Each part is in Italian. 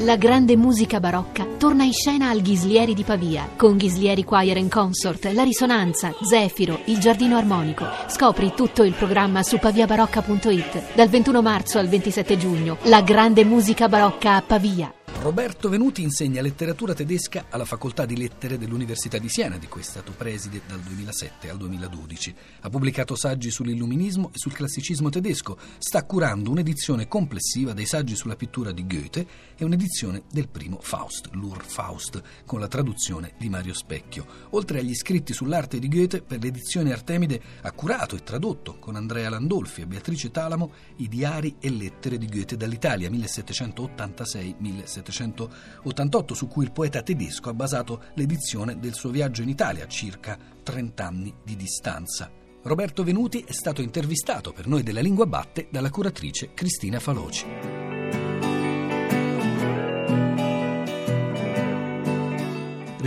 La grande musica barocca torna in scena al Ghislieri di Pavia con Ghislieri Choir and Consort, La Risonanza, Zefiro, Il Giardino Armonico. Scopri tutto il programma su paviabarocca.it dal 21 marzo al 27 giugno. La grande musica barocca a Pavia. Roberto Venuti insegna letteratura tedesca alla Facoltà di Lettere dell'Università di Siena, di cui è stato preside dal 2007 al 2012. Ha pubblicato saggi sull'illuminismo e sul classicismo tedesco. Sta curando un'edizione complessiva dei saggi sulla pittura di Goethe e un'edizione del primo Faust, l'Ur Faust, con la traduzione di Mario Specchio. Oltre agli scritti sull'arte di Goethe, per l'edizione Artemide ha curato e tradotto con Andrea Landolfi e Beatrice Talamo i diari e lettere di Goethe dall'Italia 1786-1787. 1788, su cui il poeta tedesco ha basato l'edizione del suo viaggio in Italia, a circa 30 anni di distanza. Roberto Venuti è stato intervistato per noi della Lingua Batte dalla curatrice Cristina Faloci.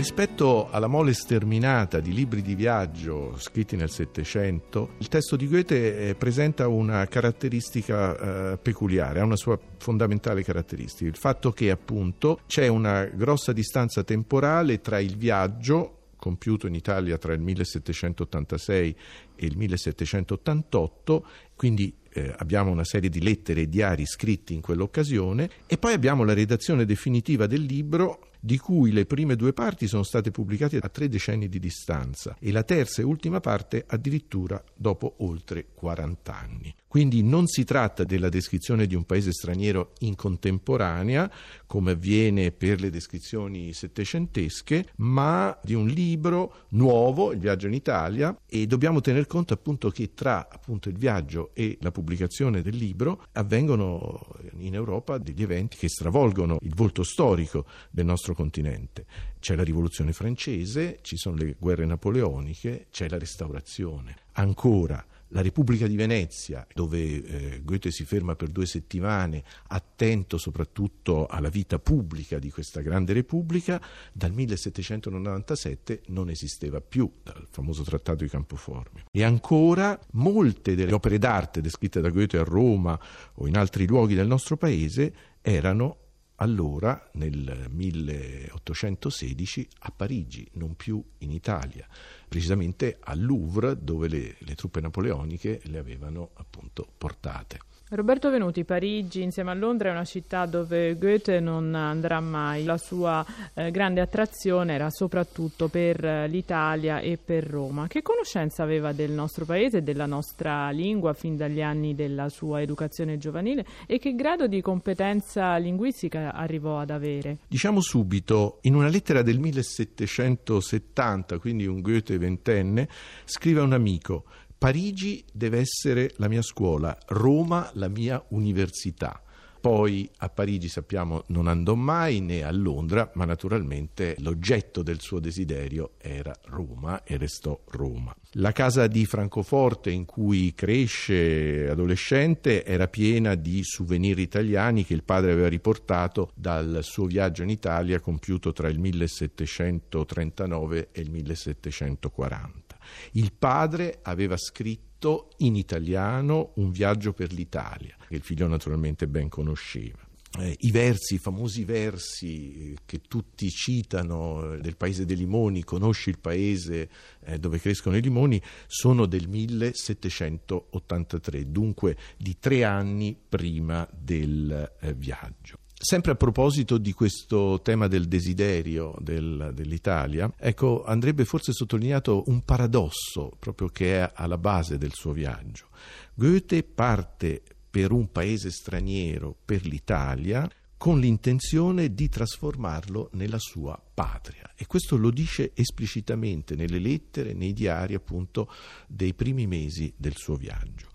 Rispetto alla mole sterminata di libri di viaggio scritti nel Settecento, il testo di Goethe eh, presenta una caratteristica eh, peculiare, ha una sua fondamentale caratteristica, il fatto che appunto c'è una grossa distanza temporale tra il viaggio compiuto in Italia tra il 1786 e il 1788, quindi eh, abbiamo una serie di lettere e diari scritti in quell'occasione e poi abbiamo la redazione definitiva del libro di cui le prime due parti sono state pubblicate a tre decenni di distanza e la terza e ultima parte addirittura dopo oltre 40 anni. Quindi non si tratta della descrizione di un paese straniero in contemporanea, come avviene per le descrizioni settecentesche, ma di un libro nuovo, Il viaggio in Italia, e dobbiamo tener conto appunto che tra appunto, il viaggio e la pubblicazione del libro avvengono in Europa degli eventi che stravolgono il volto storico del nostro continente. C'è la rivoluzione francese, ci sono le guerre napoleoniche, c'è la restaurazione. Ancora la Repubblica di Venezia, dove eh, Goethe si ferma per due settimane, attento soprattutto alla vita pubblica di questa grande Repubblica, dal 1797 non esisteva più, dal famoso trattato di Campoformio. E ancora molte delle opere d'arte descritte da Goethe a Roma o in altri luoghi del nostro paese erano allora, nel 1816, a Parigi, non più in Italia, precisamente al Louvre, dove le, le truppe napoleoniche le avevano appunto portate. Roberto Venuti, Parigi insieme a Londra è una città dove Goethe non andrà mai. La sua eh, grande attrazione era soprattutto per eh, l'Italia e per Roma. Che conoscenza aveva del nostro paese e della nostra lingua fin dagli anni della sua educazione giovanile e che grado di competenza linguistica arrivò ad avere? Diciamo subito, in una lettera del 1770, quindi un Goethe ventenne, scrive a un amico Parigi deve essere la mia scuola, Roma la mia università. Poi a Parigi sappiamo non andò mai né a Londra, ma naturalmente l'oggetto del suo desiderio era Roma e restò Roma. La casa di Francoforte in cui cresce adolescente era piena di souvenir italiani che il padre aveva riportato dal suo viaggio in Italia compiuto tra il 1739 e il 1740. Il padre aveva scritto in italiano Un viaggio per l'Italia, che il figlio naturalmente ben conosceva. Eh, I versi, i famosi versi che tutti citano del paese dei limoni, conosci il paese eh, dove crescono i limoni, sono del 1783, dunque di tre anni prima del eh, viaggio. Sempre a proposito di questo tema del desiderio del, dell'Italia, ecco, andrebbe forse sottolineato un paradosso proprio che è alla base del suo viaggio. Goethe parte per un paese straniero, per l'Italia, con l'intenzione di trasformarlo nella sua patria. E questo lo dice esplicitamente nelle lettere, nei diari appunto dei primi mesi del suo viaggio.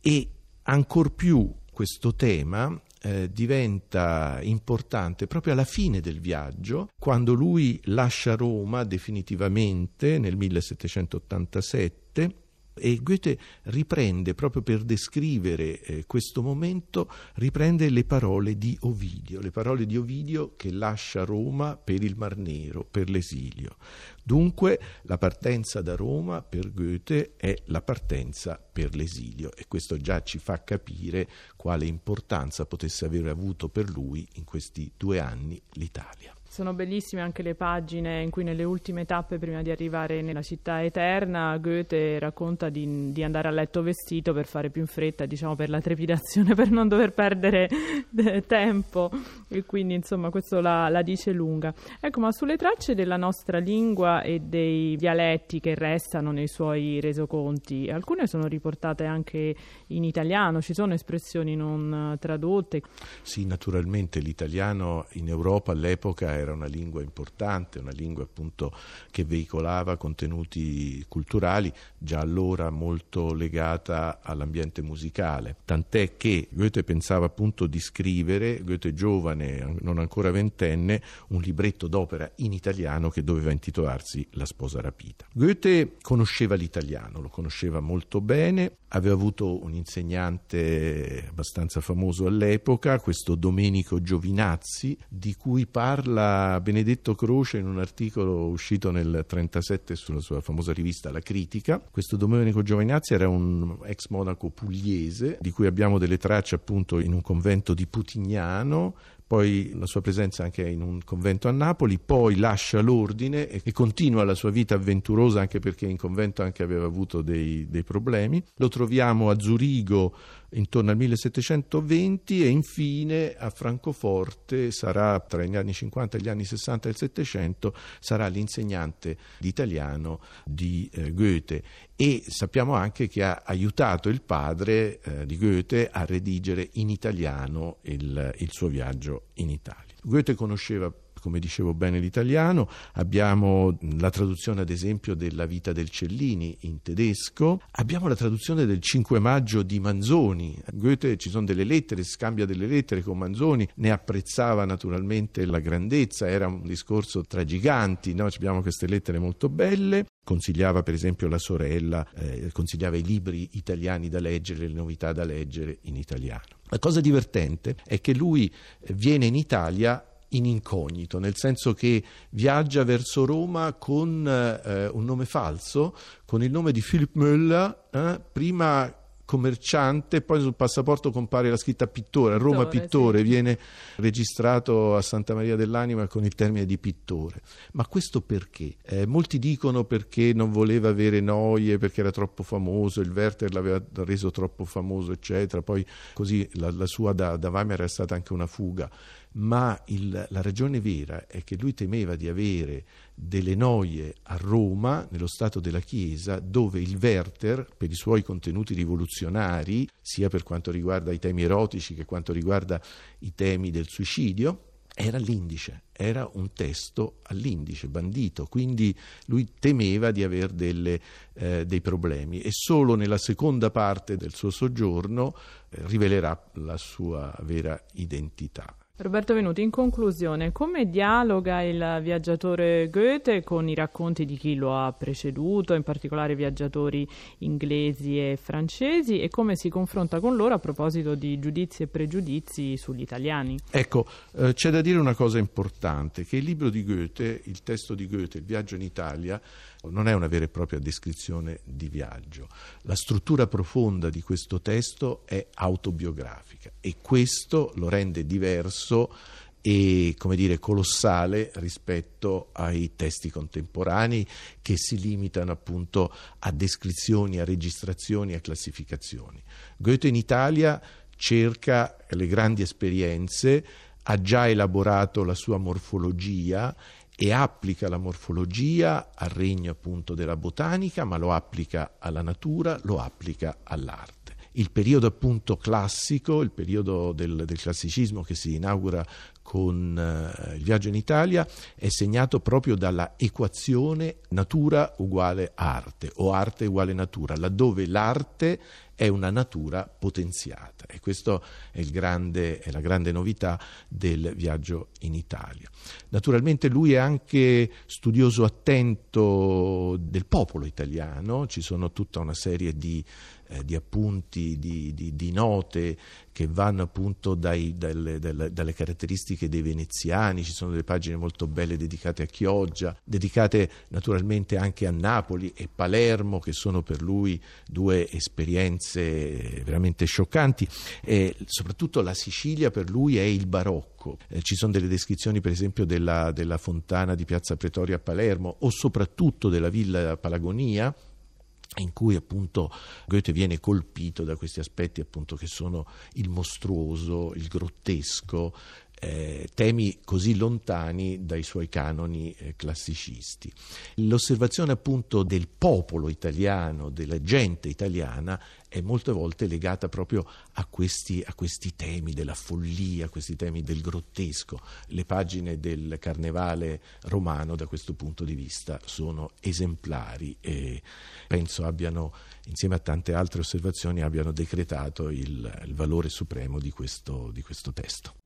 E ancor più questo tema eh, diventa importante proprio alla fine del viaggio, quando lui lascia Roma definitivamente nel 1787 E Goethe riprende, proprio per descrivere eh, questo momento, riprende le parole di Ovidio, le parole di Ovidio che lascia Roma per il Mar Nero, per l'esilio. Dunque la partenza da Roma per Goethe è la partenza per l'esilio e questo già ci fa capire quale importanza potesse aver avuto per lui in questi due anni l'Italia. Sono bellissime anche le pagine in cui nelle ultime tappe prima di arrivare nella città eterna Goethe racconta di, di, andare a letto vestito per fare più in fretta, diciamo per la trepidazione, per non dover perdere tempo e quindi insomma questo la, la, dice lunga. Ecco, ma sulle tracce della nostra lingua e dei dialetti che restano nei suoi resoconti, alcune sono riportate anche in italiano, ci sono espressioni non tradotte. Sì, naturalmente l'italiano in Europa all'epoca era una lingua importante, una lingua appunto che veicolava contenuti culturali, già allora molto legata all'ambiente musicale. Tant'è che Goethe pensava appunto di scrivere, Goethe giovane, non ancora ventenne, un libretto d'opera in italiano che doveva intitolarsi La sposa rapita. Goethe conosceva l'italiano, lo conosceva molto bene, aveva avuto un insegnante abbastanza famoso all'epoca, questo Domenico Giovinazzi, di cui parla Benedetto Croce in un articolo uscito nel 1937 sulla sua famosa rivista La Critica. Questo Domenico Giovinazzi era un ex monaco pugliese, di cui abbiamo delle tracce appunto in un convento di Putignano, poi la sua presenza anche in un convento a Napoli, poi lascia l'ordine e, continua la sua vita avventurosa anche perché in convento anche aveva avuto dei, dei problemi. Lo troviamo a Zurigo intorno al 1720 e infine a Francoforte sarà tra gli anni 50 e gli anni 60 del Settecento sarà l'insegnante di italiano di eh, Goethe e sappiamo anche che ha aiutato il padre eh, di Goethe a redigere in italiano il, il suo viaggio in Italia. Goethe conosceva come dicevo bene l'italiano, abbiamo la traduzione ad esempio della vita del Cellini in tedesco, abbiamo la traduzione del 5 maggio di Manzoni, Goethe ci sono delle lettere, scambia delle lettere con Manzoni, ne apprezzava naturalmente la grandezza, era un discorso tra giganti, no? abbiamo queste lettere molto belle, consigliava per esempio la sorella, eh, consigliava i libri italiani da leggere, le novità da leggere in italiano. La cosa divertente è che lui viene in Italia in incognito, nel senso che viaggia verso Roma con eh, un nome falso, con il nome di Philip Müller, eh, prima commerciante, poi sul passaporto compare la scritta pittore, a Roma pittore, sì. viene registrato a Santa Maria dell'Anima con il termine di pittore. Ma questo perché? Eh, molti dicono perché non voleva avere noie, perché era troppo famoso, il Werther l'aveva reso troppo famoso, eccetera, poi così la, la sua da, da Weimar è stata anche una fuga ma il, la ragione vera è che lui temeva di avere delle noie a Roma, nello Stato della Chiesa, dove il Werther, per i suoi contenuti rivoluzionari, sia per quanto riguarda i temi erotici che quanto riguarda i temi del suicidio, era l'indice, era un testo all'indice, bandito, quindi lui temeva di avere delle, eh, dei problemi e solo nella seconda parte del suo soggiorno eh, rivelerà la sua vera identità. Roberto Venuti, in conclusione, come dialoga il viaggiatore Goethe con i racconti di chi lo ha preceduto, in particolare viaggiatori inglesi e francesi, e come si confronta con loro a proposito di giudizi e pregiudizi sugli italiani? Ecco, eh, c'è da dire una cosa importante, che il libro di Goethe, il testo di Goethe, Il viaggio in Italia, non è una vera e propria descrizione di viaggio. La struttura profonda di questo testo è autobiografica e questo lo rende diverso e come dire colossale rispetto ai testi contemporanei che si limitano appunto a descrizioni, a registrazioni, a classificazioni. Goethe in Italia cerca le grandi esperienze, ha già elaborato la sua morfologia e applica la morfologia al regno appunto della botanica, ma lo applica alla natura, lo applica all'arte. Il periodo appunto classico, il periodo del, del classicismo che si inaugura con uh, il viaggio in Italia è segnato proprio dalla equazione natura uguale arte o arte uguale natura, laddove l'arte è una natura potenziata e questa è, è, la grande novità del viaggio in Italia. Naturalmente lui è anche studioso attento del popolo italiano, ci sono tutta una serie di eh, di appunti, di, di, di, note che vanno appunto dai, dalle, dalle, dalle, caratteristiche dei veneziani, ci sono delle pagine molto belle dedicate a Chioggia, dedicate naturalmente anche a Napoli e Palermo, che sono per lui due esperienze veramente scioccanti, e soprattutto la Sicilia per lui è il barocco. Eh, ci sono delle descrizioni per esempio della, della fontana di Piazza Pretoria a Palermo o soprattutto della villa Palagonia in cui appunto Goethe viene colpito da questi aspetti appunto che sono il mostruoso, il grottesco, eh, temi così lontani dai suoi canoni eh, classicisti. L'osservazione appunto del popolo italiano, della gente italiana, è molte volte legata proprio a questi, a questi temi della follia, a questi temi del grottesco. Le pagine del carnevale romano da questo punto di vista sono esemplari e penso abbiano, insieme a tante altre osservazioni, abbiano decretato il, il valore supremo di questo, di questo testo.